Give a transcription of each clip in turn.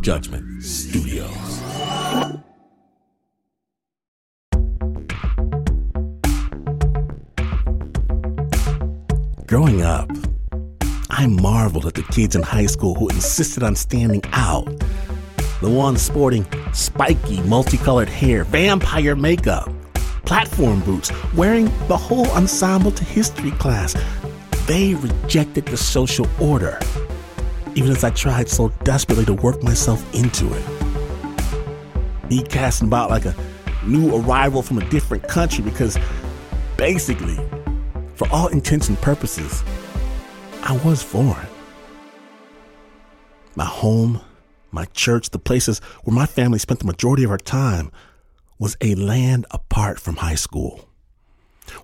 Judgment Studios. Growing up, I marveled at the kids in high school who insisted on standing out. The ones sporting spiky, multicolored hair, vampire makeup, platform boots, wearing the whole ensemble to history class. They rejected the social order, even as I tried so desperately to work myself into it. Me casting about like a new arrival from a different country because basically, for all intents and purposes, I was foreign. My home, my church, the places where my family spent the majority of our time was a land apart from high school.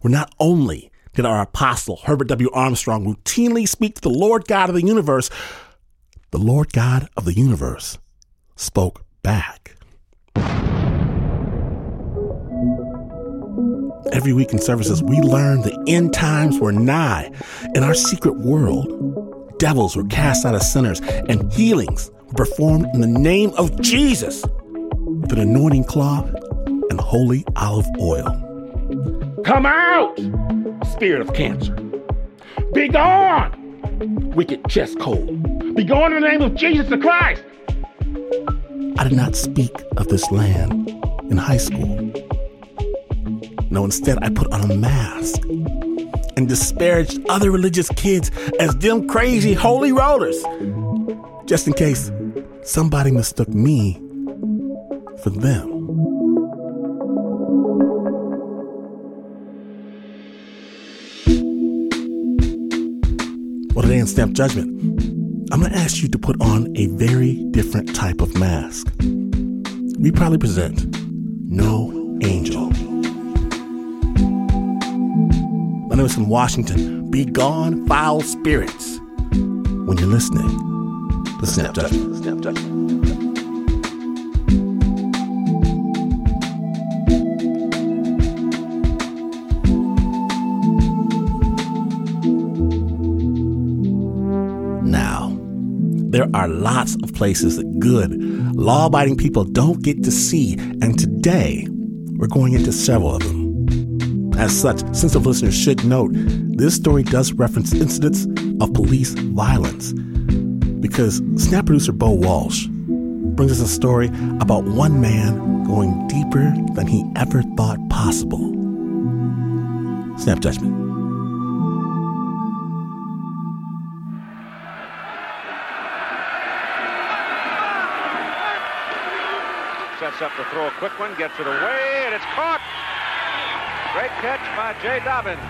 Where not only did our apostle, Herbert W. Armstrong, routinely speak to the Lord God of the universe, the Lord God of the universe spoke back. Every week in services, we learn the end times were nigh. In our secret world, devils were cast out of sinners and healings were performed in the name of Jesus with an anointing cloth and holy olive oil. Come out, spirit of cancer. Be gone, wicked chest cold. Be gone in the name of Jesus the Christ. I did not speak of this land in high school. No, instead, I put on a mask and disparaged other religious kids as them crazy holy rollers, just in case somebody mistook me for them. Today in Snap Judgment, I'm going to ask you to put on a very different type of mask. We proudly present No Angel. My name is from Washington. Be gone, foul spirits. When you're listening to Snap Judgment. Snap Judgment. There are lots of places that good, law abiding people don't get to see, and today we're going into several of them. As such, sensitive listeners should note this story does reference incidents of police violence because Snap producer Bo Walsh brings us a story about one man going deeper than he ever thought possible. Snap Judgment. Sets up to throw a quick one, gets it away, and it's caught. Great catch by Jay Dobyns.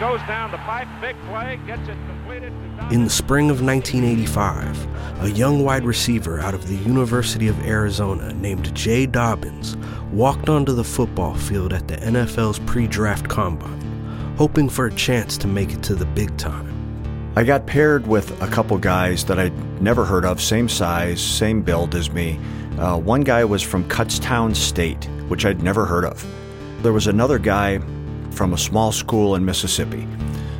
Goes down the pipe, big play, gets it completed. In the spring of 1985, a young wide receiver out of the University of Arizona named Jay Dobyns walked onto the football field at the NFL's pre draft combine, hoping for a chance to make it to the big time. I got paired with a couple guys that I'd never heard of, same size, same build as me. Uh, one guy was from Kutztown State, which I'd never heard of. There was another guy from a small school in Mississippi.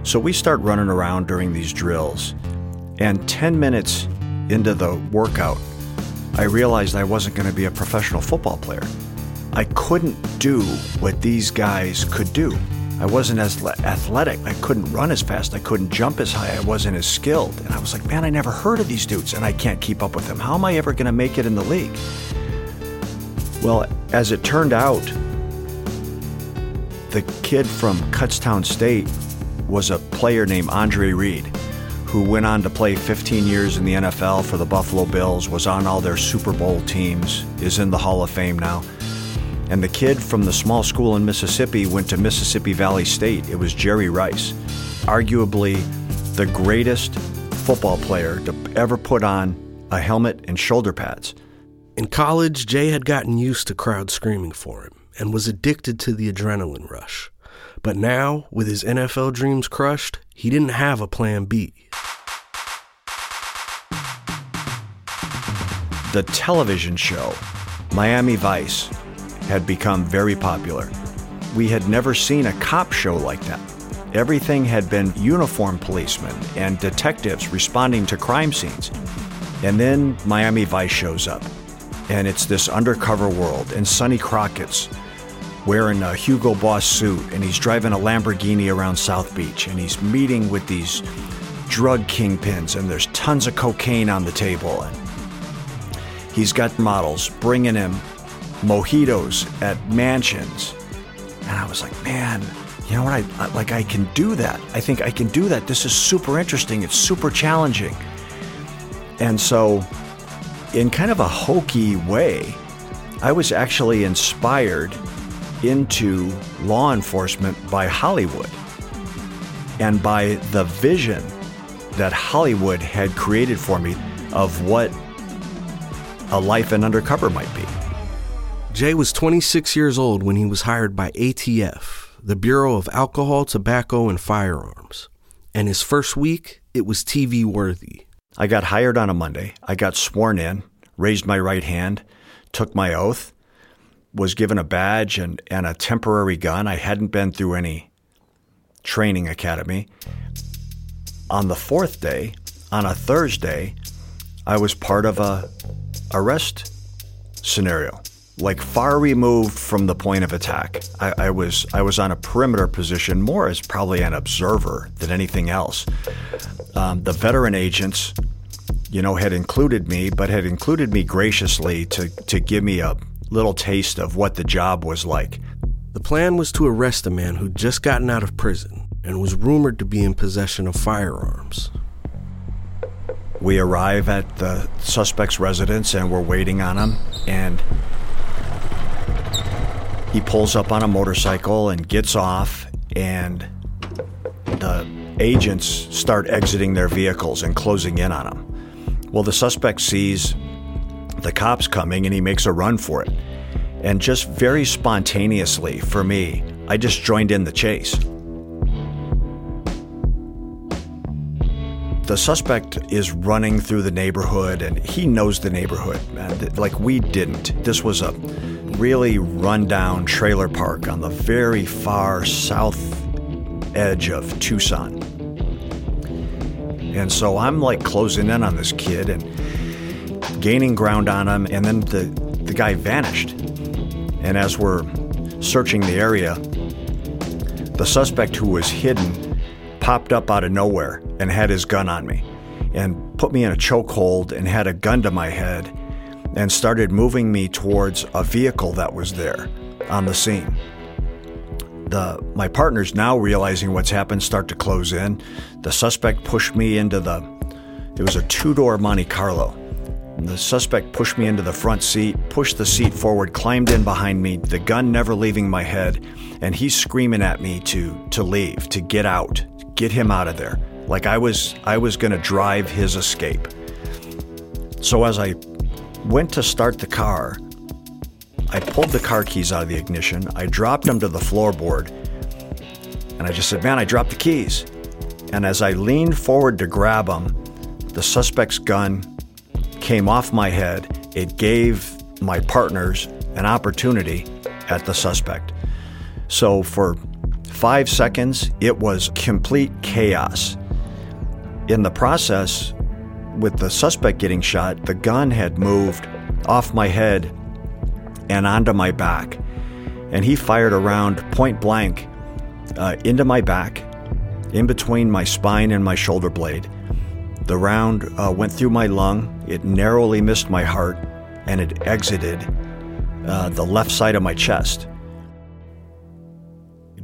So we start running around during these drills. And 10 minutes into the workout, I realized I wasn't going to be a professional football player. I couldn't do what these guys could do. I wasn't as athletic. I couldn't run as fast. I couldn't jump as high. I wasn't as skilled. And I was like, man, I never heard of these dudes and I can't keep up with them. How am I ever going to make it in the league? Well, as it turned out, the kid from Kutztown State was a player named Andre Reed, who went on to play 15 years in the NFL for the Buffalo Bills, was on all their Super Bowl teams, is in the Hall of Fame now. And the kid from the small school in Mississippi went to Mississippi Valley State. It was Jerry Rice, arguably the greatest football player to ever put on a helmet and shoulder pads. In college, Jay had gotten used to crowds screaming for him and was addicted to the adrenaline rush. But now, with his NFL dreams crushed, he didn't have a plan B. The television show, Miami Vice, had become very popular. We had never seen a cop show like that. Everything had been uniformed policemen and detectives responding to crime scenes. And then Miami Vice shows up, and it's this undercover world, and Sonny Crockett's wearing a Hugo Boss suit, and he's driving a Lamborghini around South Beach, and he's meeting with these drug kingpins, and there's tons of cocaine on the table, and he's got models bringing him mojitos at mansions, and I was like, man, you know what? I like. I can do that. I think I can do that. This is super interesting. It's super challenging. And so, in kind of a hokey way, I was actually inspired into law enforcement by Hollywood and by the vision that Hollywood had created for me of what a life in undercover might be. Jay was 26 years old when he was hired by ATF, the Bureau of Alcohol, Tobacco, and Firearms. And his first week, it was TV worthy. I got hired on a Monday. I got sworn in, raised my right hand, took my oath, was given a badge and, and a temporary gun. I hadn't been through any training academy. On the fourth day, on a Thursday, I was part of a arrest scenario, like far removed from the point of attack. I, I was I was on a perimeter position, more as probably an observer than anything else. Um, the veteran agents you know, had included me, but had included me graciously to, to give me a little taste of what the job was like. The plan was to arrest a man who'd just gotten out of prison and was rumored to be in possession of firearms. We arrive at the suspect's residence and we're waiting on him, and he pulls up on a motorcycle and gets off, and the agents start exiting their vehicles and closing in on him. Well, the suspect sees the cops coming and he makes a run for it. And just very spontaneously, for me, I just joined in the chase. The suspect is running through the neighborhood and he knows the neighborhood, like we didn't. This was a really rundown trailer park on the very far south edge of Tucson. And so I'm like closing in on this kid and gaining ground on him, and then the, the guy vanished. And as we're searching the area, the suspect who was hidden popped up out of nowhere and had his gun on me and put me in a chokehold and had a gun to my head and started moving me towards a vehicle that was there on the scene the my partners now realizing what's happened start to close in. The suspect pushed me into the it was a two-door Monte Carlo. The suspect pushed me into the front seat, pushed the seat forward, climbed in behind me, the gun never leaving my head, and he's screaming at me to to leave, to get out, get him out of there. Like I was I was going to drive his escape. So as I went to start the car, I pulled the car keys out of the ignition, I dropped them to the floorboard, and I just said, Man, I dropped the keys. And as I leaned forward to grab them, the suspect's gun came off my head. It gave my partners an opportunity at the suspect. So for five seconds, it was complete chaos. In the process, with the suspect getting shot, the gun had moved off my head and onto my back. And he fired around point blank uh, into my back, in between my spine and my shoulder blade. The round uh, went through my lung, it narrowly missed my heart, and it exited uh, the left side of my chest.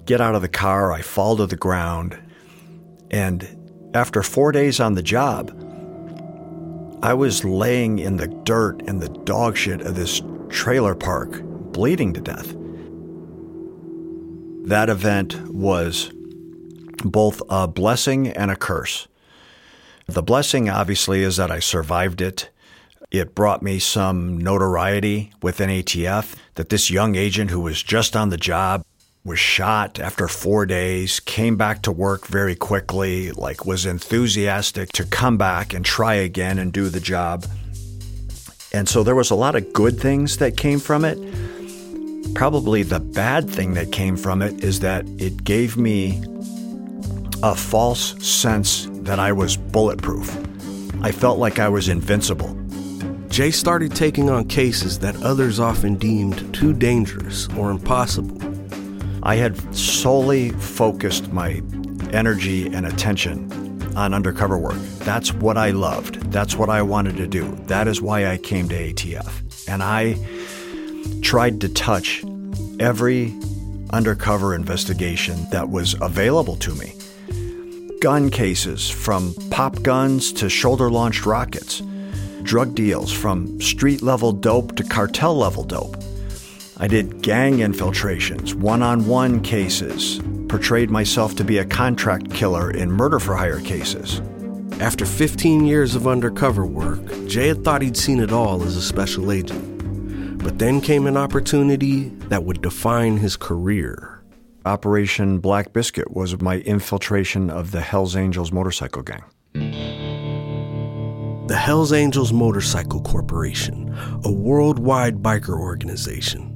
Get out of the car, I fall to the ground, and after four days on the job, I was laying in the dirt and the dog shit of this trailer park, bleeding to death. That event was both a blessing and a curse. The blessing, obviously, is that I survived it. It brought me some notoriety within ATF that this young agent who was just on the job was shot after four days, came back to work very quickly, like was enthusiastic to come back and try again and do the job. And so there was a lot of good things that came from it. Probably the bad thing that came from it is that it gave me a false sense that I was bulletproof I felt like I was invincible. Jay started taking on cases that others often deemed too dangerous or impossible. I had solely focused my energy and attention on undercover work. That's what I loved. That's what I wanted to do. That is why I came to ATF. And I tried to touch every undercover investigation that was available to me. Gun cases from pop guns to shoulder launched rockets, drug deals from street level dope to cartel level dope. I did gang infiltrations, one on one cases, portrayed myself to be a contract killer in murder for hire cases. After 15 years of undercover work, Jay had thought he'd seen it all as a special agent. But then came an opportunity that would define his career. Operation Black Biscuit was my infiltration of the Hells Angels motorcycle gang. The Hells Angels Motorcycle Corporation, a worldwide biker organization.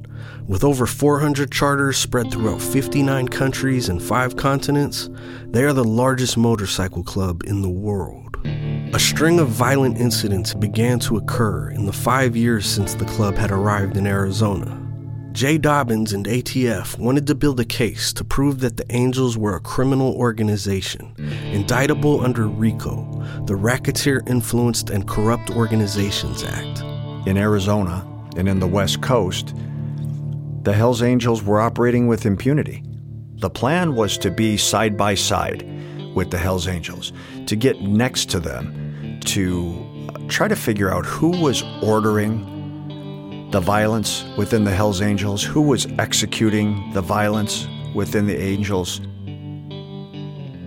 With over 400 charters spread throughout 59 countries and 5 continents, they are the largest motorcycle club in the world. A string of violent incidents began to occur in the five years since the club had arrived in Arizona. Jay Dobyns and ATF wanted to build a case to prove that the Angels were a criminal organization, indictable under RICO, the Racketeer Influenced and Corrupt Organizations Act. In Arizona and in the West Coast, the Hells Angels were operating with impunity. The plan was to be side by side with the Hells Angels, to get next to them, to try to figure out who was ordering the violence within the Hells Angels, who was executing the violence within the Angels.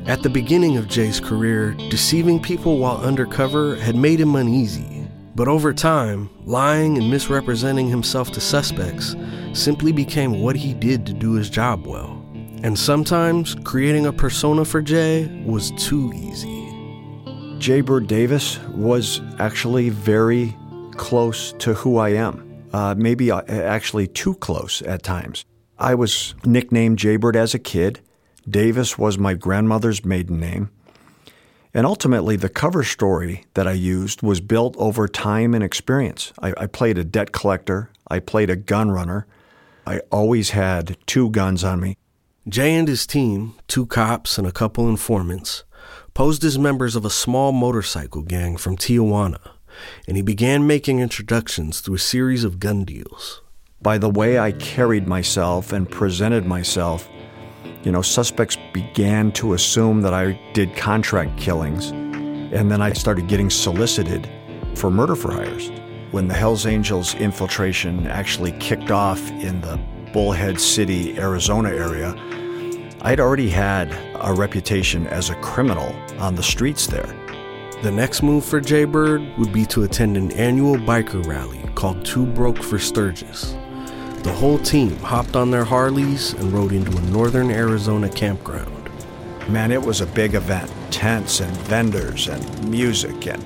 At the beginning of Jay's career, deceiving people while undercover had made him uneasy. But over time, lying and misrepresenting himself to suspects simply became what he did to do his job well. And sometimes creating a persona for Jay was too easy. Jay Bird Davis was actually very close to who I am. Uh, maybe uh, actually too close at times. I was nicknamed Jaybird as a kid. Davis was my grandmother's maiden name. And ultimately, the cover story that I used was built over time and experience. I, I played a debt collector, I played a gun runner. I always had two guns on me. Jay and his team, two cops and a couple informants, posed as members of a small motorcycle gang from Tijuana, and he began making introductions through a series of gun deals. By the way I carried myself and presented myself, you know, suspects began to assume that I did contract killings, and then I started getting solicited for murder for hires. When the Hells Angels infiltration actually kicked off in the Bullhead City, Arizona area, I'd already had a reputation as a criminal on the streets there. The next move for Jay Bird would be to attend an annual biker rally called Too Broke for Sturgis. The whole team hopped on their Harleys and rode into a northern Arizona campground. Man, it was a big event tents and vendors and music, and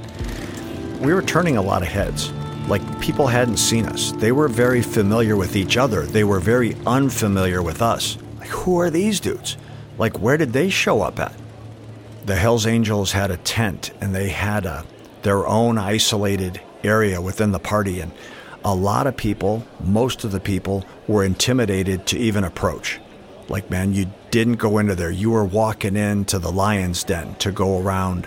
we were turning a lot of heads like people hadn't seen us. They were very familiar with each other. They were very unfamiliar with us. Like, who are these dudes? Like, where did they show up at? The Hells Angels had a tent and they had a, their own isolated area within the party. And a lot of people, most of the people, were intimidated to even approach. Like, man, you didn't go into there. You were walking into the lion's den to go around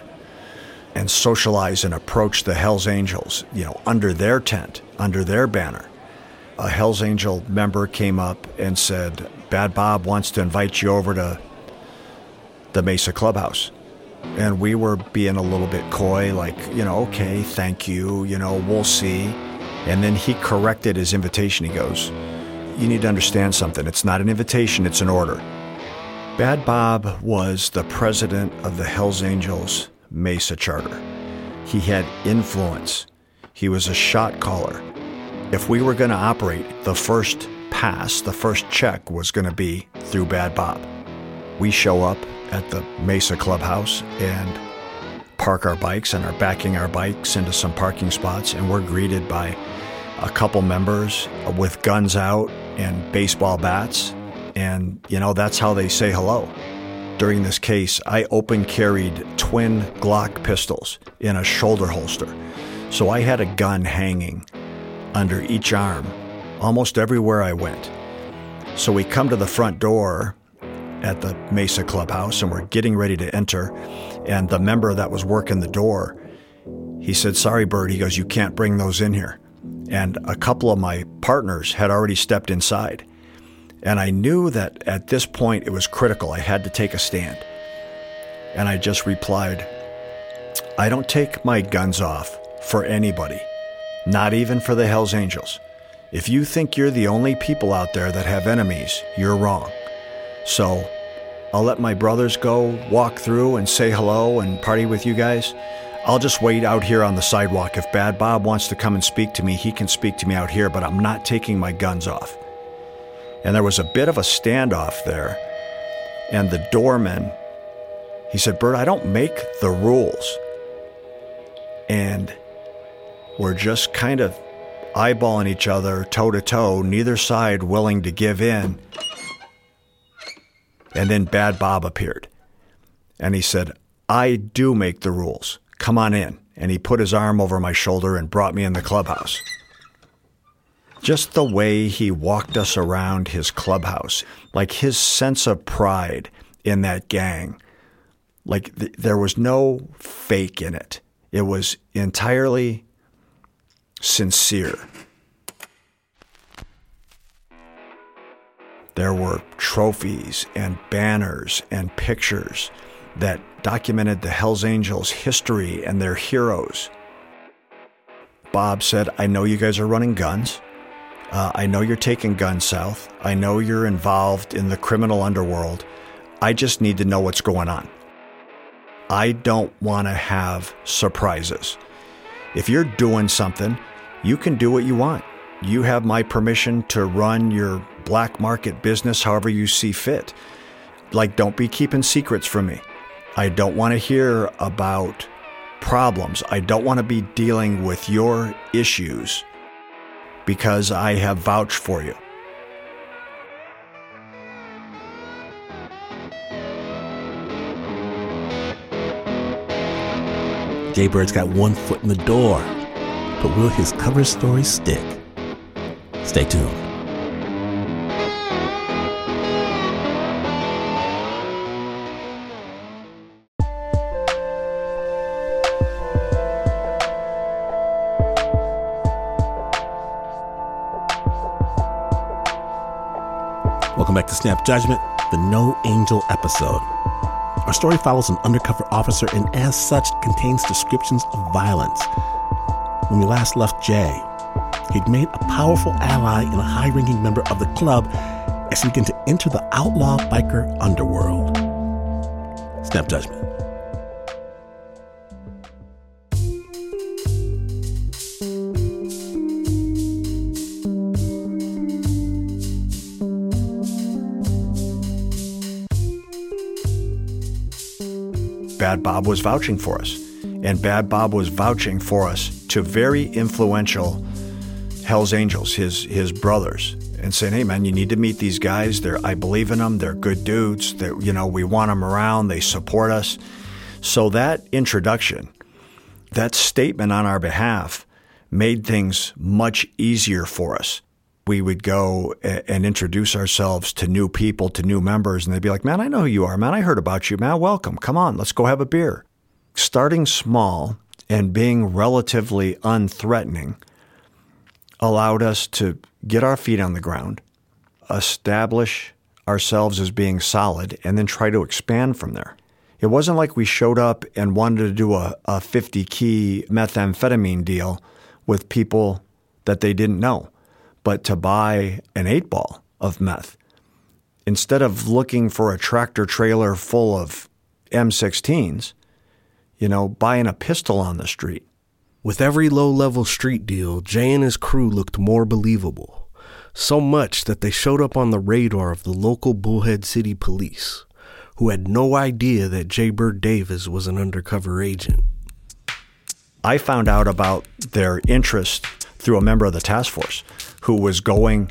and socialize and approach the Hells Angels, you know, under their tent, under their banner. A Hells Angel member came up and said, Bad Bob wants to invite you over to the Mesa Clubhouse. And we were being a little bit coy, like, you know, okay, thank you, you know, we'll see. And then he corrected his invitation. He goes, You need to understand something. It's not an invitation, it's an order. Bad Bob was the president of the Hells Angels Mesa Charter. He had influence. He was a shot caller. If we were going to operate, the first pass, the first check was going to be through Bad Bob. We show up at the Mesa Clubhouse and park our bikes and are backing our bikes into some parking spots, and we're greeted by a couple members with guns out and baseball bats. And, you know, that's how they say hello. during this case, I open carried twin Glock pistols in a shoulder holster. So I had a gun hanging under each arm almost everywhere I went. So we come to the front door at the Mesa Clubhouse and we're getting ready to enter. And the member that was working the door, he said, Sorry, Bird. He goes, You can't bring those in here. And a couple of my partners had already stepped inside. And I knew that at this point it was critical. I had to take a stand. And I just replied, I don't take my guns off for anybody, not even for the Hells Angels. If you think you're the only people out there that have enemies, you're wrong. So I'll let my brothers go walk through and say hello and party with you guys. I'll just wait out here on the sidewalk. If Bad Bob wants to come and speak to me, he can speak to me out here, but I'm not taking my guns off. And there was a bit of a standoff there. And the doorman, he said, Bird, I don't make the rules. And we're just kind of eyeballing each other toe to toe, neither side willing to give in. And then Bad Bob appeared. And he said, I do make the rules. Come on in. And he put his arm over my shoulder and brought me in the clubhouse. Just the way he walked us around his clubhouse, like his sense of pride in that gang, like th- there was no fake in it. It was entirely sincere. There were trophies and banners and pictures that documented the Hells Angels' history and their heroes. Bob said, I know you guys are running guns. Uh, I know you're taking guns south. I know you're involved in the criminal underworld. I just need to know what's going on. I don't want to have surprises. If you're doing something, you can do what you want. You have my permission to run your black market business however you see fit. Like, don't be keeping secrets from me. I don't want to hear about problems. I don't want to be dealing with your issues because I have vouched for you. Jay Bird's got one foot in the door, but will his cover story stick? Stay tuned. Back to Snap Judgment, the No Angel episode. Our story follows an undercover officer and, as such, contains descriptions of violence. When we last left Jay, he'd made a powerful ally and a high ranking member of the club as he began to enter the outlaw biker underworld. Snap Judgment. Bad Bob was vouching for us. And Bad Bob was vouching for us to very influential Hell's Angels, his his brothers, and saying, "Hey, man, you need to meet these guys. They're I believe in them. They're good dudes. That you know we want them around. They support us." So that introduction, that statement on our behalf, made things much easier for us. We would go and introduce ourselves to new people, to new members, and they'd be like, "Man, I know who you are. Man, I heard about you. Man, welcome. Come on, let's go have a beer." Starting small and being relatively unthreatening allowed us to get our feet on the ground, establish ourselves as being solid, and then try to expand from there. It wasn't like we showed up and wanted to do a, a 50 key methamphetamine deal with people that they didn't know, but to buy an eight ball of meth. Instead of looking for a tractor trailer full of M16s, you know, buying a pistol on the street. With every low level street deal, Jay and his crew looked more believable. So much that they showed up on the radar of the local Bullhead City police, who had no idea that Jay Bird Davis was an undercover agent. I found out about their interest through a member of the task force who was going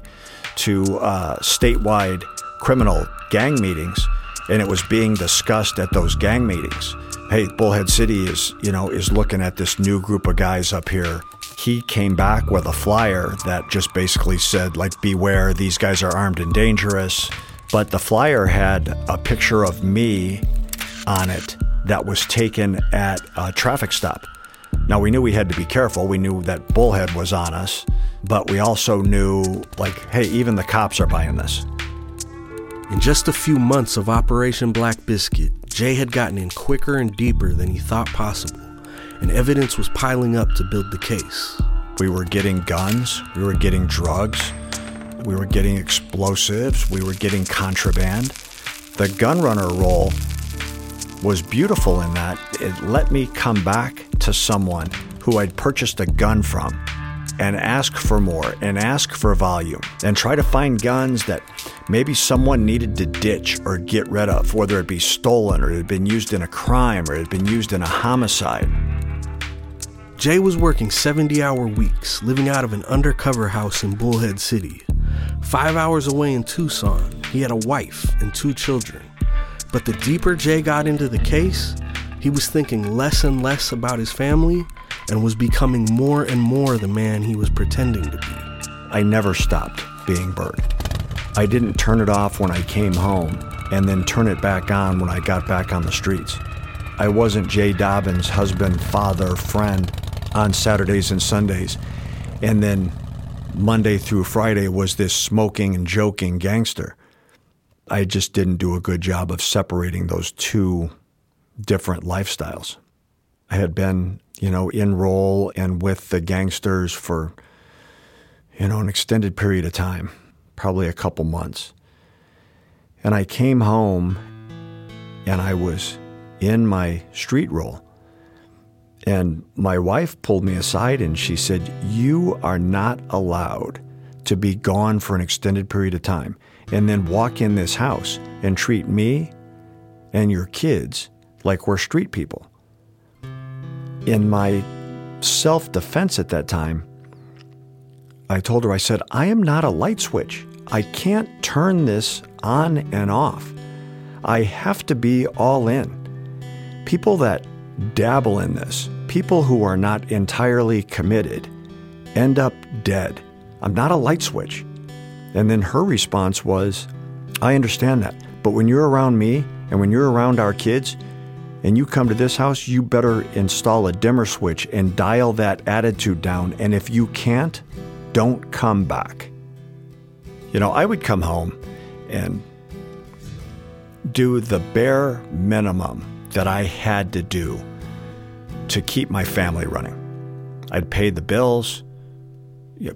to uh, statewide criminal gang meetings and it was being discussed at those gang meetings. Hey, Bullhead City is, you know, is looking at this new group of guys up here. He came back with a flyer that just basically said, like, beware, these guys are armed and dangerous. But the flyer had a picture of me on it that was taken at a traffic stop. Now, we knew we had to be careful. We knew that Bullhead was on us, but we also knew, like, hey, even the cops are buying this. In just a few months of Operation Black Biscuit, Jay had gotten in quicker and deeper than he thought possible, and evidence was piling up to build the case. We were getting guns, we were getting drugs, we were getting explosives, we were getting contraband. The gunrunner role was beautiful in that it let me come back to someone who I'd purchased a gun from and ask for more and ask for volume and try to find guns that maybe someone needed to ditch or get rid of, whether it be stolen or it had been used in a crime or it had been used in a homicide. Jay was working 70 hour weeks, living out of an undercover house in Bullhead City. Five hours away in Tucson, he had a wife and two children. But the deeper Jay got into the case, he was thinking less and less about his family and was becoming more and more the man he was pretending to be. I never stopped being Bird. I didn't turn it off when I came home and then turn it back on when I got back on the streets. I wasn't Jay Dobyns' husband, father, friend on Saturdays and Sundays. And then Monday through Friday was this smoking and joking gangster. I just didn't do a good job of separating those two different lifestyles. I had been, you know, in role and with the gangsters for, you know, an extended period of time, probably a couple months. And I came home and I was in my street role. And my wife pulled me aside and she said, You are not allowed to be gone for an extended period of time and then walk in this house and treat me and your kids like we're street people. In my self defense at that time, I told her, I said, I am not a light switch. I can't turn this on and off. I have to be all in. People that dabble in this, people who are not entirely committed, end up dead. I'm not a light switch. And then her response was, I understand that. But when you're around me and when you're around our kids and you come to this house, you better install a dimmer switch and dial that attitude down. And if you can't, don't come back. You know, I would come home and do the bare minimum that I had to do to keep my family running. I'd pay the bills,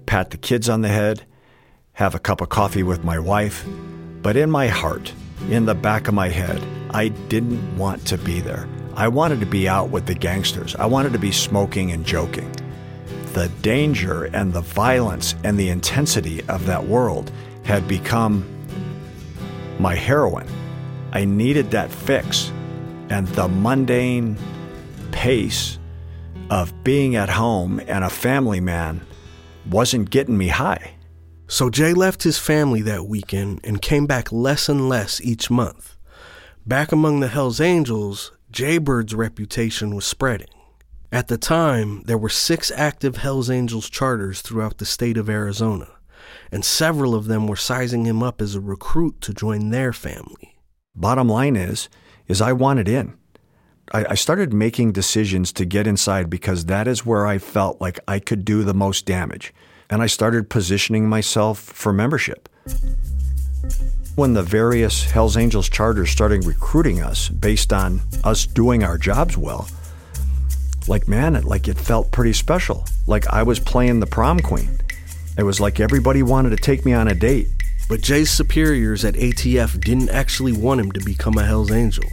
pat the kids on the head, have a cup of coffee with my wife, but in my heart, in the back of my head, I didn't want to be there. I wanted to be out with the gangsters. I wanted to be smoking and joking. The danger and the violence and the intensity of that world had become my heroin. I needed that fix. And the mundane pace of being at home and a family man wasn't getting me high. So Jay left his family that weekend and came back less and less each month. Back among the Hells Angels, Jaybird's reputation was spreading. At the time, there were six active Hells Angels charters throughout the state of Arizona, and several of them were sizing him up as a recruit to join their family. Bottom line is, is I wanted in. I, I started making decisions to get inside because that is where I felt like I could do the most damage and I started positioning myself for membership. When the various Hells Angels charters started recruiting us based on us doing our jobs well, like man, it, like it felt pretty special. Like I was playing the prom queen. It was like everybody wanted to take me on a date. But Jay's superiors at ATF didn't actually want him to become a Hells Angel.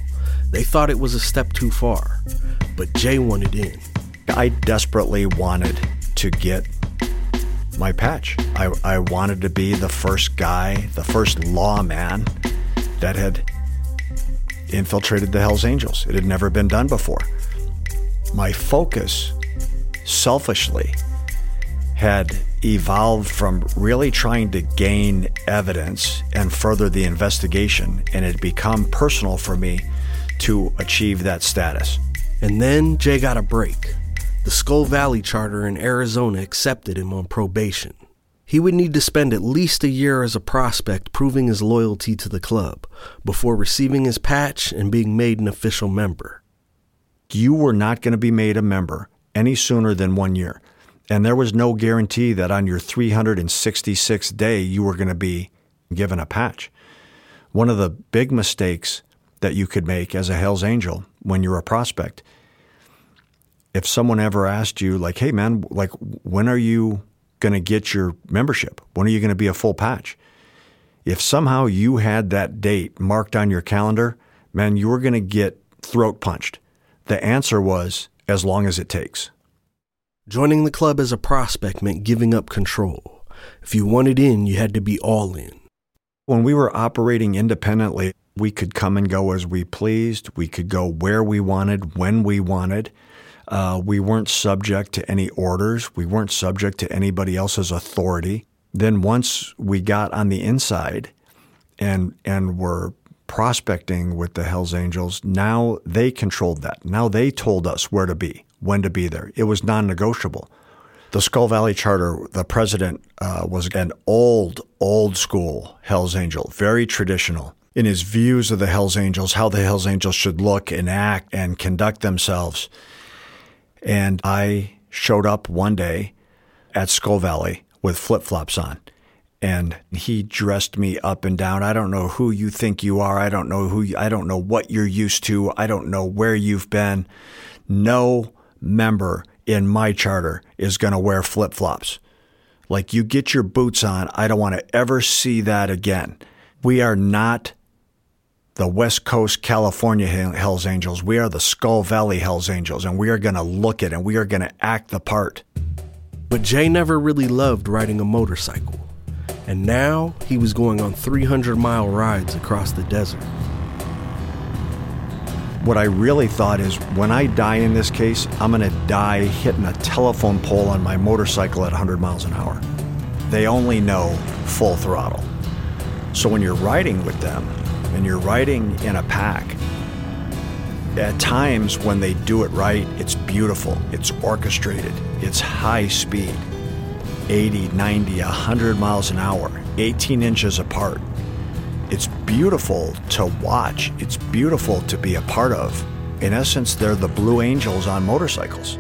They thought it was a step too far. But Jay wanted in. I desperately wanted to get my patch. I, I wanted to be the first guy, the first lawman that had infiltrated the Hells Angels. It had never been done before. My focus, selfishly, had evolved from really trying to gain evidence and further the investigation, and it had become personal for me to achieve that status. And then Jay got a break. The Skull Valley Charter in Arizona accepted him on probation. He would need to spend at least a year as a prospect proving his loyalty to the club before receiving his patch and being made an official member. You were not going to be made a member any sooner than one year. And there was no guarantee that on your 366th day you were going to be given a patch. One of the big mistakes that you could make as a Hells Angel when you're a prospect. If someone ever asked you, like, hey, man, like, when are you going to get your membership? When are you going to be a full patch? If somehow you had that date marked on your calendar, man, you were going to get throat punched. The answer was as long as it takes. Joining the club as a prospect meant giving up control. If you wanted in, you had to be all in. When we were operating independently, we could come and go as we pleased. We could go where we wanted, when we wanted. Uh, we weren't subject to any orders. We weren't subject to anybody else's authority. Then once we got on the inside and and were prospecting with the Hells Angels, now they controlled that. Now they told us where to be, when to be there. It was non-negotiable. The Skull Valley Charter, the president uh, was an old, old school Hells Angel, very traditional in his views of the Hells Angels, how the Hells Angels should look and act and conduct themselves. And I showed up one day at Skull Valley with flip flops on. And he dressed me up and down. I don't know who you think you are. I don't know who, you, I don't know what you're used to. I don't know where you've been. No member in my charter is going to wear flip flops. Like you get your boots on. I don't want to ever see that again. We are not the West Coast California Hells Angels. We are the Skull Valley Hells Angels, and we are going to look it and we are going to act the part. But Jay never really loved riding a motorcycle. And now he was going on 300 mile rides across the desert. What I really thought is when I die in this case, I'm going to die hitting a telephone pole on my motorcycle at 100 miles an hour. They only know full throttle. So when you're riding with them, and you're riding in a pack, at times when they do it right, it's beautiful, it's orchestrated, it's high speed 80, 90, 100 miles an hour, 18 inches apart. It's beautiful to watch, it's beautiful to be a part of. In essence, they're the Blue Angels on motorcycles.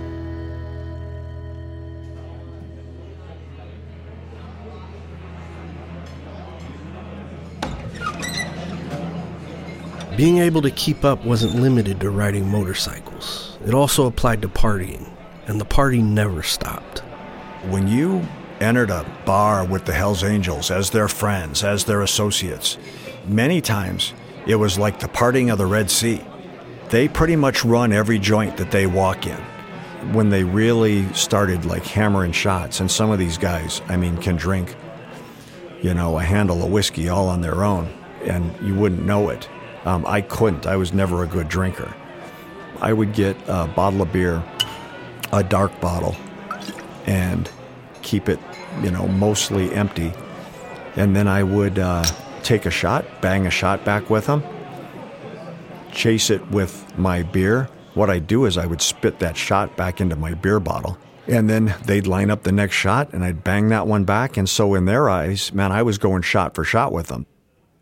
Being able to keep up wasn't limited to riding motorcycles, it also applied to partying, and the party never stopped. When you entered a bar with the Hells Angels as their friends, as their associates, many times it was like the parting of the Red Sea. They pretty much run every joint that they walk in. When they really started like hammering shots, and some of these guys, I mean, can drink, you know, a handle of whiskey all on their own, and you wouldn't know it. Um, I couldn't. I was never a good drinker. I would get a bottle of beer, a dark bottle, and keep it, you know, mostly empty. And then I would uh, take a shot, bang a shot back with them, chase it with my beer. What I'd do is I would spit that shot back into my beer bottle. And then they'd line up the next shot and I'd bang that one back. And so, in their eyes, man, I was going shot for shot with them.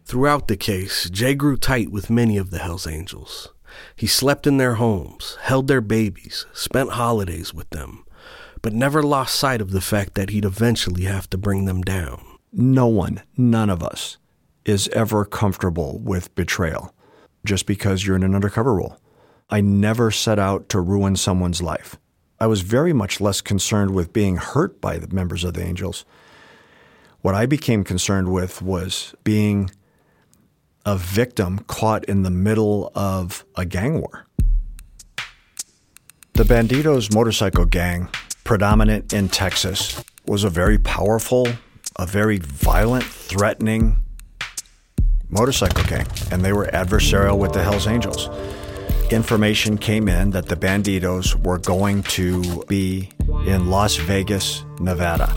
Throughout the case, Jay grew tight with many of the Hells Angels. He slept in their homes, held their babies, spent holidays with them, but never lost sight of the fact that he'd eventually have to bring them down. No one, none of us, is ever comfortable with betrayal just because you're in an undercover role. I never set out to ruin someone's life. I was very much less concerned with being hurt by the members of the Angels. What I became concerned with was being a victim caught in the middle of a gang war. The Bandidos motorcycle gang, predominant in Texas, was a very powerful, a very violent, threatening motorcycle gang, and they were adversarial with the Hells Angels. Information came in that the Bandidos were going to be in Las Vegas Nevada.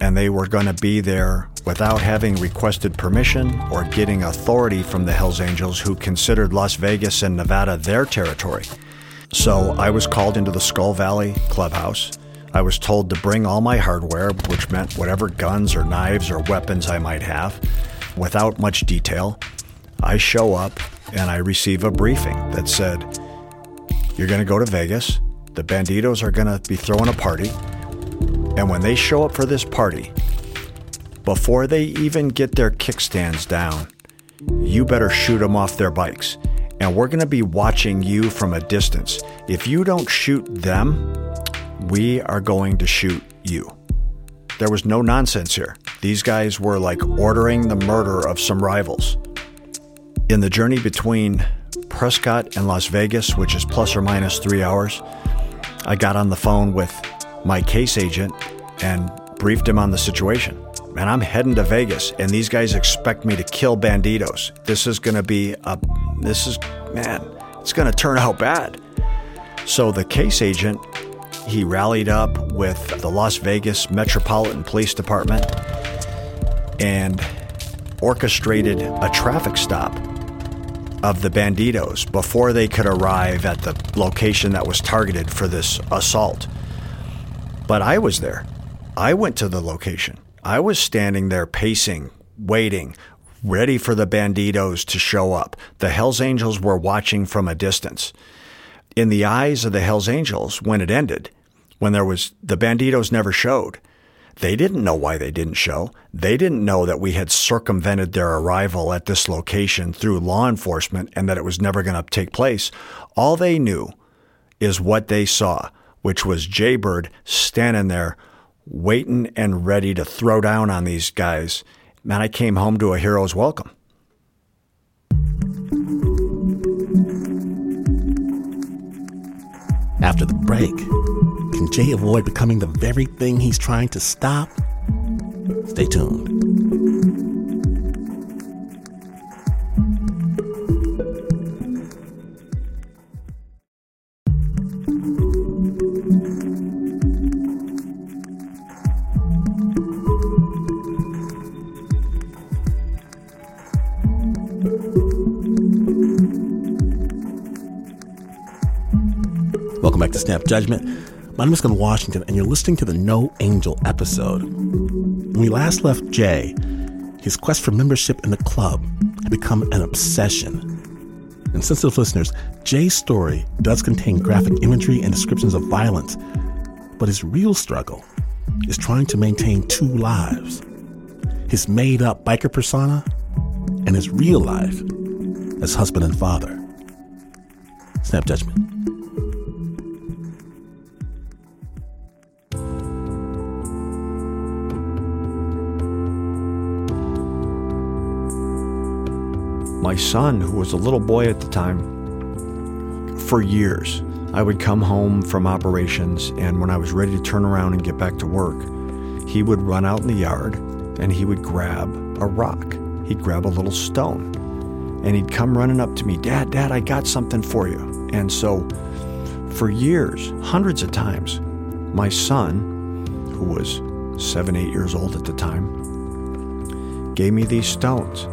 And they were going to be there without having requested permission or getting authority from the Hells Angels, who considered Las Vegas and Nevada their territory. So I was called into the Skull Valley clubhouse. I was told to bring all my hardware, which meant whatever guns or knives or weapons I might have, without much detail. I show up and I receive a briefing that said, You're going to go to Vegas. The Bandidos are going to be throwing a party. And when they show up for this party, before they even get their kickstands down, you better shoot them off their bikes. And we're going to be watching you from a distance. If you don't shoot them, we are going to shoot you. There was no nonsense here. These guys were like ordering the murder of some rivals. In the journey between Prescott and Las Vegas, which is plus or minus three hours, I got on the phone with my case agent and briefed him on the situation. Man, I'm heading to Vegas, and these guys expect me to kill Bandidos. This is going to be a. This is, man, it's going to turn out bad. So the case agent, he rallied up with the Las Vegas Metropolitan Police Department and orchestrated a traffic stop of the Bandidos before they could arrive at the location that was targeted for this assault. But I was there. I went to the location. I was standing there pacing, waiting, ready for the Bandidos to show up. The Hells Angels were watching from a distance. In the eyes of the Hells Angels, when it ended, when there was the Bandidos never showed. They didn't know why they didn't show. They didn't know that we had circumvented their arrival at this location through law enforcement and that it was never going to take place. All they knew is what they saw, which was Jaybird standing there waiting and ready to throw down on these guys. Man, I came home to a hero's welcome. After the break, can Jay avoid becoming the very thing he's trying to stop? Stay tuned. Back to Snap Judgment. My name is Glynn Washington, and you're listening to the No Angel episode. When we last left Jay, his quest for membership in the club had become an obsession. And sensitive listeners, Jay's story does contain graphic imagery and descriptions of violence, but his real struggle is trying to maintain two lives his made up biker persona and his real life as husband and father. Snap judgment. My son, who was a little boy at the time, for years, I would come home from operations, and when I was ready to turn around and get back to work, he would run out in the yard and he would grab a rock. He'd grab a little stone and he'd come running up to me, Dad, Dad, I got something for you. And so, for years, hundreds of times, my son, who was seven, eight years old at the time, gave me these stones.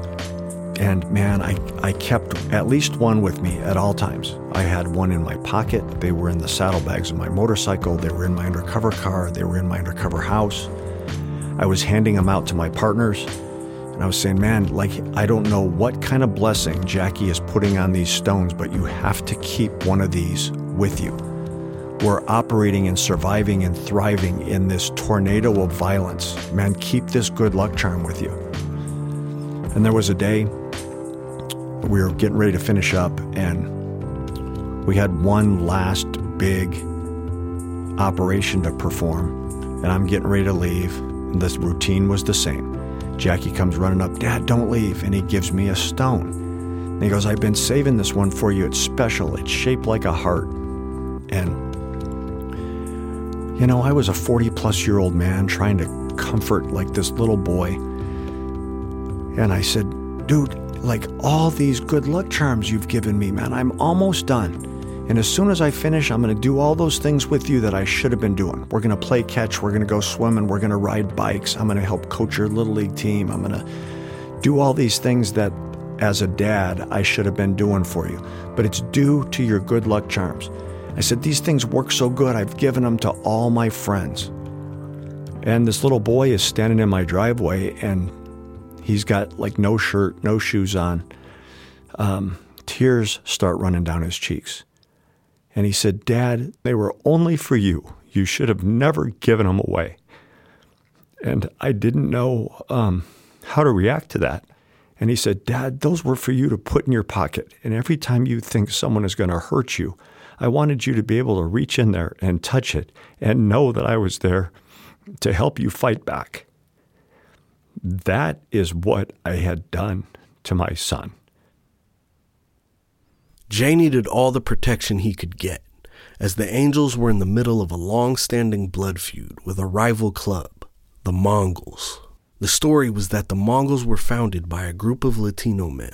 And man, I, I kept at least one with me at all times. I had one in my pocket. They were in the saddlebags of my motorcycle. They were in my undercover car. They were in my undercover house. I was handing them out to my partners. And I was saying, man, like, I don't know what kind of blessing Jackie is putting on these stones, but you have to keep one of these with you. We're operating and surviving and thriving in this tornado of violence. Man, keep this good luck charm with you. And there was a day we were getting ready to finish up, and we had one last big operation to perform. And I'm getting ready to leave. And this routine was the same. Jackie comes running up, Dad, don't leave. And he gives me a stone. And he goes, I've been saving this one for you. It's special. It's shaped like a heart. And, you know, I was a 40 plus year old man trying to comfort like this little boy. And I said, Dude, like all these good luck charms you've given me, man, I'm almost done. And as soon as I finish, I'm going to do all those things with you that I should have been doing. We're going to play catch. We're going to go swimming. We're going to ride bikes. I'm going to help coach your little league team. I'm going to do all these things that, as a dad, I should have been doing for you. But it's due to your good luck charms. I said, These things work so good. I've given them to all my friends. And this little boy is standing in my driveway and he's got like no shirt, no shoes on. Um, tears start running down his cheeks. And he said, Dad, they were only for you. You should have never given them away. And I didn't know um, how to react to that. And he said, Dad, those were for you to put in your pocket. And every time you think someone is going to hurt you, I wanted you to be able to reach in there and touch it and know that I was there to help you fight back. That is what I had done to my son. Jay needed all the protection he could get, as the Angels were in the middle of a long standing blood feud with a rival club, the Mongols. The story was that the Mongols were founded by a group of Latino men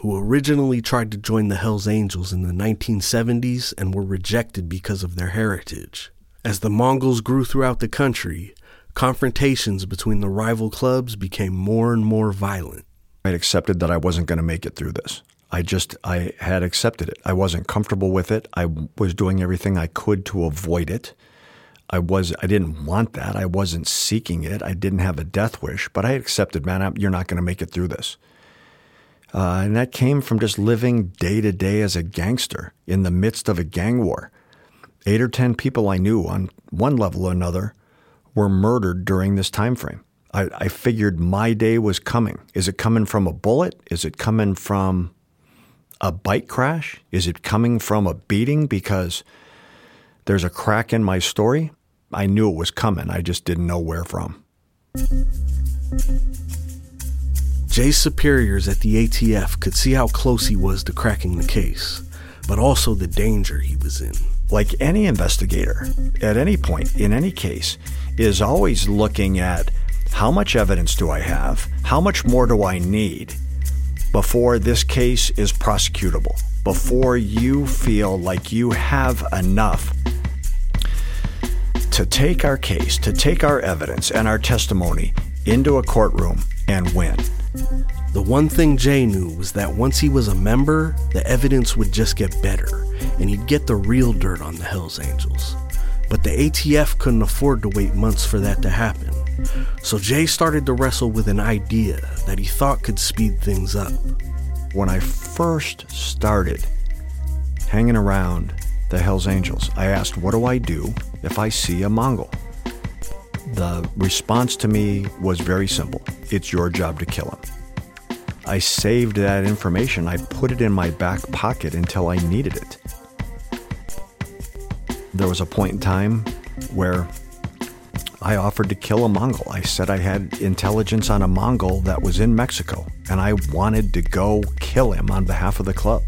who originally tried to join the Hells Angels in the 1970s and were rejected because of their heritage. As the Mongols grew throughout the country, confrontations between the rival clubs became more and more violent. I had accepted that I wasn't going to make it through this. I just I had accepted it. I wasn't comfortable with it. I was doing everything I could to avoid it. I was I didn't want that. I wasn't seeking it. I didn't have a death wish, but I accepted, man, I'm, you're not going to make it through this. Uh, and that came from just living day to day as a gangster in the midst of a gang war. Eight or ten people I knew on one level or another were murdered during this time frame. I, I figured my day was coming. Is it coming from a bullet? Is it coming from a bike crash? Is it coming from a beating because there's a crack in my story? I knew it was coming. I just didn't know where from. Jay's superiors at the ATF could see how close he was to cracking the case, but also the danger he was in. Like any investigator, at any point in any case, is always looking at how much evidence do I have? How much more do I need? before this case is prosecutable, before you feel like you have enough to take our case, to take our evidence and our testimony into a courtroom and win. The one thing Jay knew was that once he was a member, the evidence would just get better, and he'd get the real dirt on the Hells Angels. But the ATF couldn't afford to wait months for that to happen. So Jay started to wrestle with an idea that he thought could speed things up. When I first started hanging around the Hells Angels, I asked, What do I do if I see a Mongol? The response to me was very simple it's your job to kill him. I saved that information, I put it in my back pocket until I needed it. There was a point in time where I offered to kill a Mongol. I said I had intelligence on a Mongol that was in Mexico, and I wanted to go kill him on behalf of the club.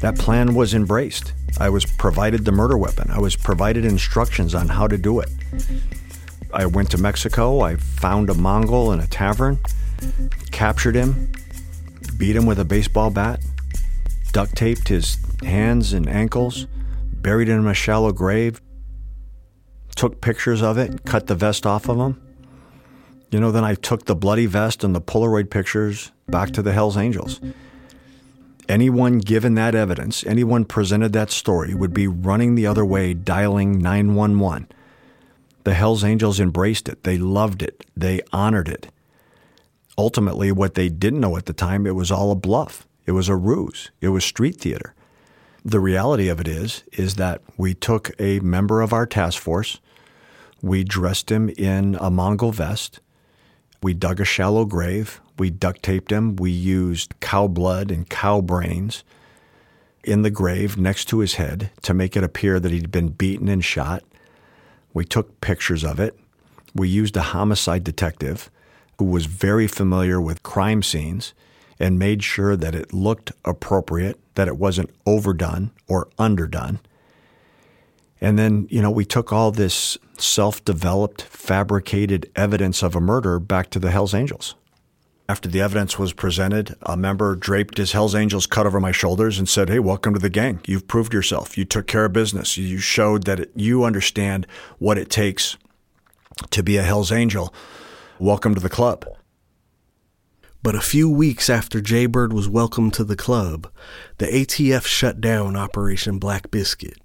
That plan was embraced. I was provided the murder weapon. I was provided instructions on how to do it. I went to Mexico. I found a Mongol in a tavern, captured him, beat him with a baseball bat, duct taped his hands and ankles, buried him in a shallow grave, took pictures of it, cut the vest off of him. You know, then I took the bloody vest and the Polaroid pictures back to the Hells Angels. Anyone given that evidence, anyone presented that story, would be running the other way, dialing 911. The Hells Angels embraced it. They loved it. They honored it. Ultimately, what they didn't know at the time, it was all a bluff. It was a ruse. It was street theater. The reality of it is, is that we took a member of our task force, we dressed him in a Mongol vest, we dug a shallow grave, we duct taped him, we used cow blood and cow brains in the grave next to his head to make it appear that he'd been beaten and shot. We took pictures of it. We used a homicide detective who was very familiar with crime scenes and made sure that it looked appropriate, that it wasn't overdone or underdone. And then, you know, we took all this self developed, fabricated evidence of a murder back to the Hells Angels. After the evidence was presented, a member draped his Hells Angels cut over my shoulders and said, Hey, welcome to the gang. You've proved yourself. You took care of business. You showed that it, you understand what it takes to be a Hells Angel. Welcome to the club. But a few weeks after Jaybird was welcomed to the club, the ATF shut down Operation Black Biscuit.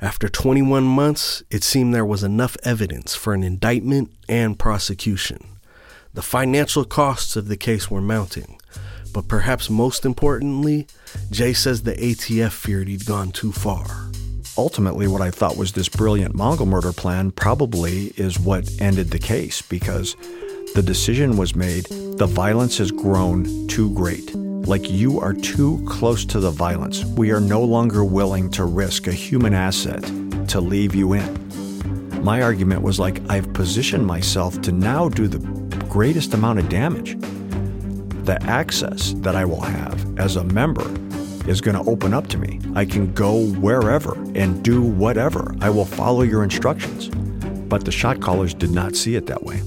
After 21 months, it seemed there was enough evidence for an indictment and prosecution. The financial costs of the case were mounting, but perhaps most importantly, Jay says the ATF feared he'd gone too far. Ultimately, what I thought was this brilliant Mongol murder plan probably is what ended the case because the decision was made the violence has grown too great. Like you are too close to the violence. We are no longer willing to risk a human asset to leave you in. My argument was like, I've positioned myself to now do the greatest amount of damage. The access that I will have as a member is going to open up to me. I can go wherever and do whatever. I will follow your instructions. But the shot callers did not see it that way.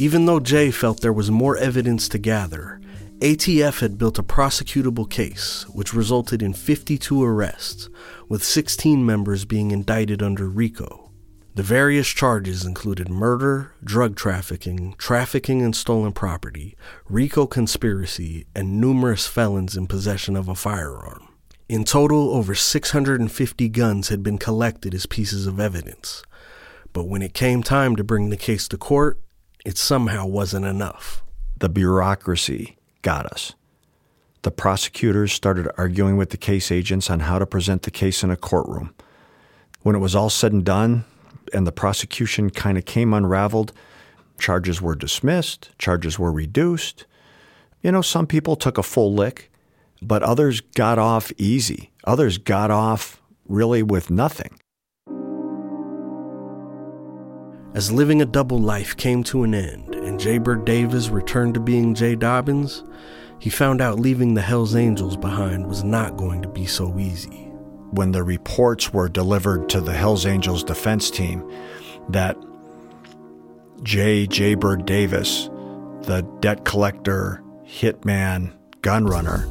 Even though Jay felt there was more evidence to gather, ATF had built a prosecutable case, which resulted in 52 arrests, with 16 members being indicted under RICO. The various charges included murder, drug trafficking, trafficking in stolen property, RICO conspiracy, and numerous felons in possession of a firearm. In total, over 650 guns had been collected as pieces of evidence. But when it came time to bring the case to court, it somehow wasn't enough. The bureaucracy got us. The prosecutors started arguing with the case agents on how to present the case in a courtroom. When it was all said and done, and the prosecution kind of came unraveled, charges were dismissed, charges were reduced. You know, some people took a full lick, but others got off easy. Others got off really with nothing. As living a double life came to an end and Jaybird Davis returned to being Jay Dobyns, he found out leaving the Hells Angels behind was not going to be so easy. When the reports were delivered to the Hells Angels defense team that Jay Jaybird Davis, the debt collector, hitman, gun runner,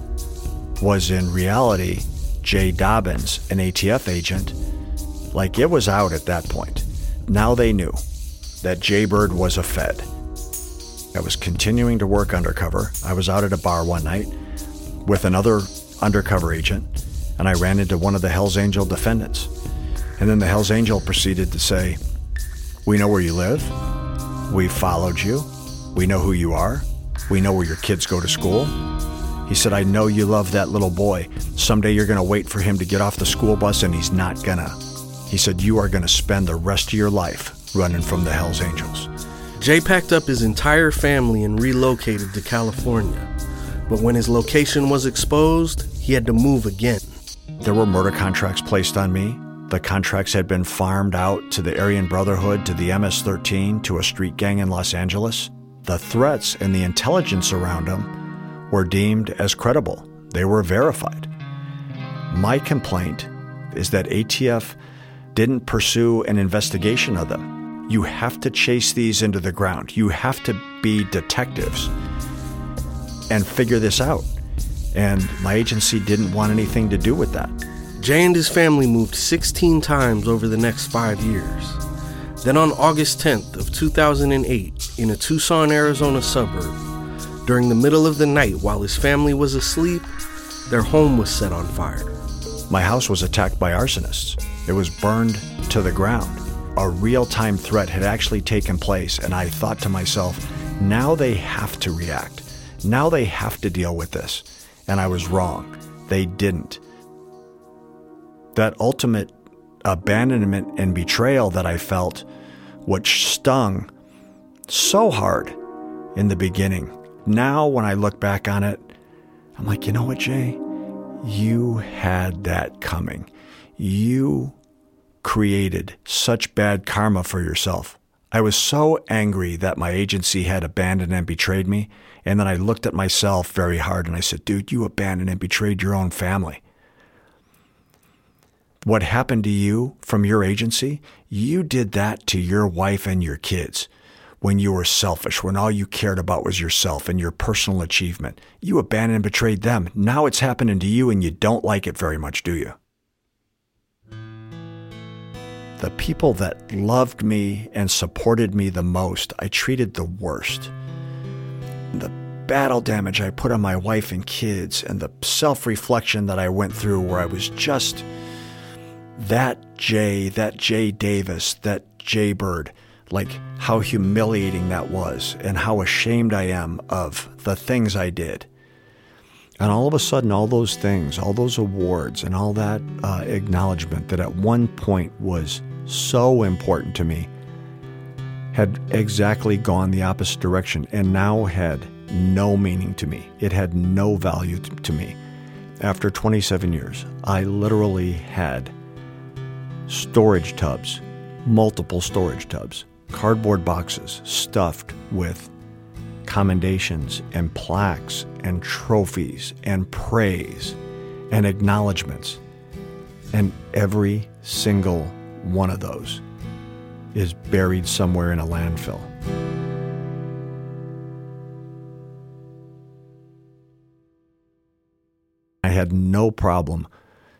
was in reality Jay Dobyns, an ATF agent, like it was out at that point. Now they knew that Jaybird was a Fed. I was continuing to work undercover. I was out at a bar one night with another undercover agent, and I ran into one of the Hells Angel defendants. And then the Hells Angel proceeded to say, We know where you live. We followed you. We know who you are. We know where your kids go to school. He said, I know you love that little boy. Someday you're going to wait for him to get off the school bus, and he's not gonna. He said, You are going to spend the rest of your life running from the Hells Angels. Jay packed up his entire family and relocated to California. But when his location was exposed, he had to move again. There were murder contracts placed on me. The contracts had been farmed out to the Aryan Brotherhood, to the MS 13, to a street gang in Los Angeles. The threats and the intelligence around them were deemed as credible, they were verified. My complaint is that ATF didn't pursue an investigation of them. You have to chase these into the ground. You have to be detectives and figure this out. And my agency didn't want anything to do with that. Jay and his family moved 16 times over the next five years. Then on August 10th of 2008, in a Tucson, Arizona suburb, during the middle of the night while his family was asleep, their home was set on fire. My house was attacked by arsonists. It was burned to the ground a real time threat had actually taken place, and I thought to myself, now they have to react. Now they have to deal with this. And I was wrong. They didn't. That ultimate abandonment and betrayal that I felt, which stung so hard in the beginning. Now, when I look back on it, I'm like, you know what, Jay? You had that coming. You created such bad karma for yourself. I was so angry that my agency had abandoned and betrayed me. And then I looked at myself very hard and I said, dude, you abandoned and betrayed your own family. What happened to you from your agency, you did that to your wife and your kids. when you were selfish, when all you cared about was yourself and your personal achievement. You abandoned and betrayed them. Now it's happening to you and you don't like it very much, do you? The people that loved me and supported me the most, I treated the worst. The battle damage I put on my wife and kids, and the self reflection that I went through where I was just that Jay, that Jay Davis, that Jay Bird, like how humiliating that was, and how ashamed I am of the things I did. And all of a sudden, all those things, all those awards, and all that uh, acknowledgement that at one point was so important to me had exactly gone the opposite direction and now had no meaning to me. It had no value to me. After 27 years, I literally had storage tubs, multiple storage tubs, cardboard boxes stuffed with commendations and plaques and trophies and praise and acknowledgments. And every single one of those is buried somewhere in a landfill. I had no problem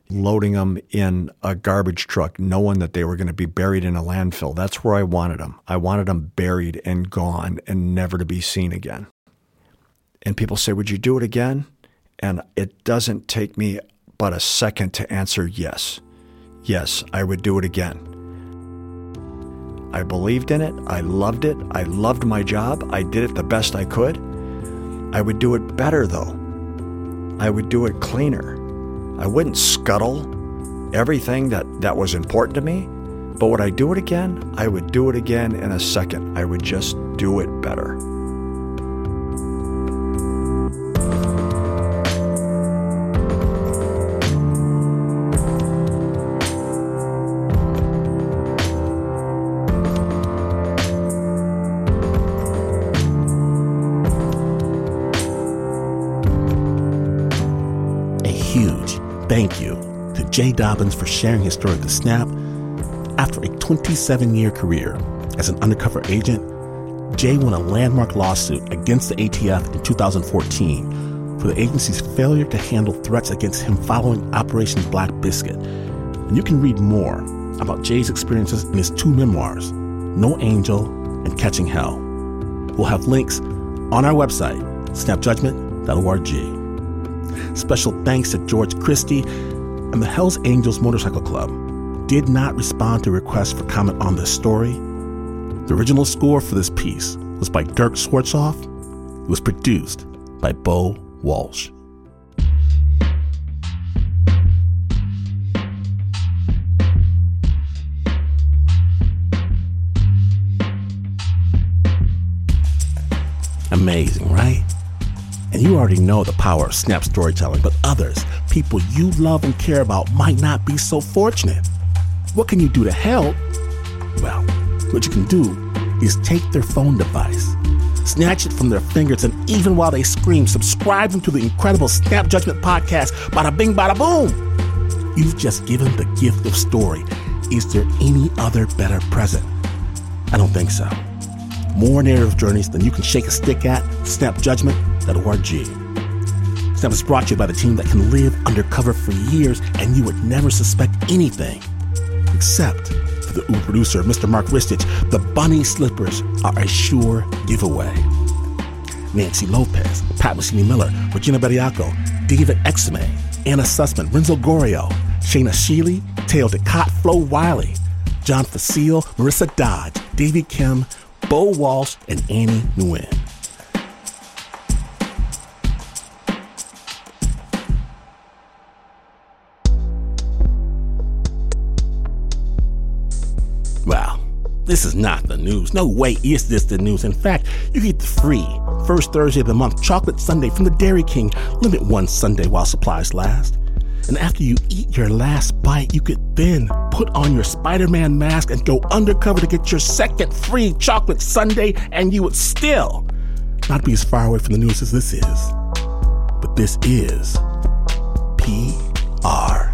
loading them in a garbage truck, knowing that they were going to be buried in a landfill. That's where I wanted them. I wanted them buried and gone and never to be seen again. And people say, Would you do it again? And it doesn't take me but a second to answer yes. Yes, I would do it again. I believed in it. I loved it. I loved my job. I did it the best I could. I would do it better, though. I would do it cleaner. I wouldn't scuttle everything that, that was important to me, but would I do it again? I would do it again in a second. I would just do it better. Jay Dobyns for sharing his story the snap. After a 27 year career as an undercover agent, Jay won a landmark lawsuit against the ATF in 2014 for the agency's failure to handle threats against him following Operation Black Biscuit. And you can read more about Jay's experiences in his two memoirs, No Angel and Catching Hell. We'll have links on our website, snapjudgment.org. Special thanks to George Christie and the Hells Angels Motorcycle Club did not respond to requests for comment on this story. The original score for this piece was by Dirk Schwarzhoff. It was produced by Bo Walsh. Amazing, right? And you already know the power of snap storytelling, but others, people you love and care about, might not be so fortunate. What can you do to help? Well, what you can do is take their phone device, snatch it from their fingers, and even while they scream, subscribe them to the incredible Snap Judgment podcast. Bada bing, bada boom. You've just given the gift of story. Is there any other better present? I don't think so. More narrative journeys than you can shake a stick at. Snap Judgment Snap is brought to you by the team that can live undercover for years and you would never suspect anything. Except for the Uber producer, Mr. Mark Ristich, the bunny slippers are a sure giveaway. Nancy Lopez, Pat Mesiti-Miller, Regina Bediako, David Exum, Anna Sussman, Renzo Gorio, Shaina Shealy, Teo Ducot, Flo Wiley, John Facile, Marissa Dodge, Davy Kim, Bo Walsh, and Annie Nguyen. This is not the news. No way is this the news. In fact, you get the free first Thursday of the month chocolate sundae from the Dairy King. Limit one sundae while supplies last. And after you eat your last bite, you could then put on your Spider Man mask and go undercover to get your second free chocolate sundae, and you would still not be as far away from the news as this is. But this is PR.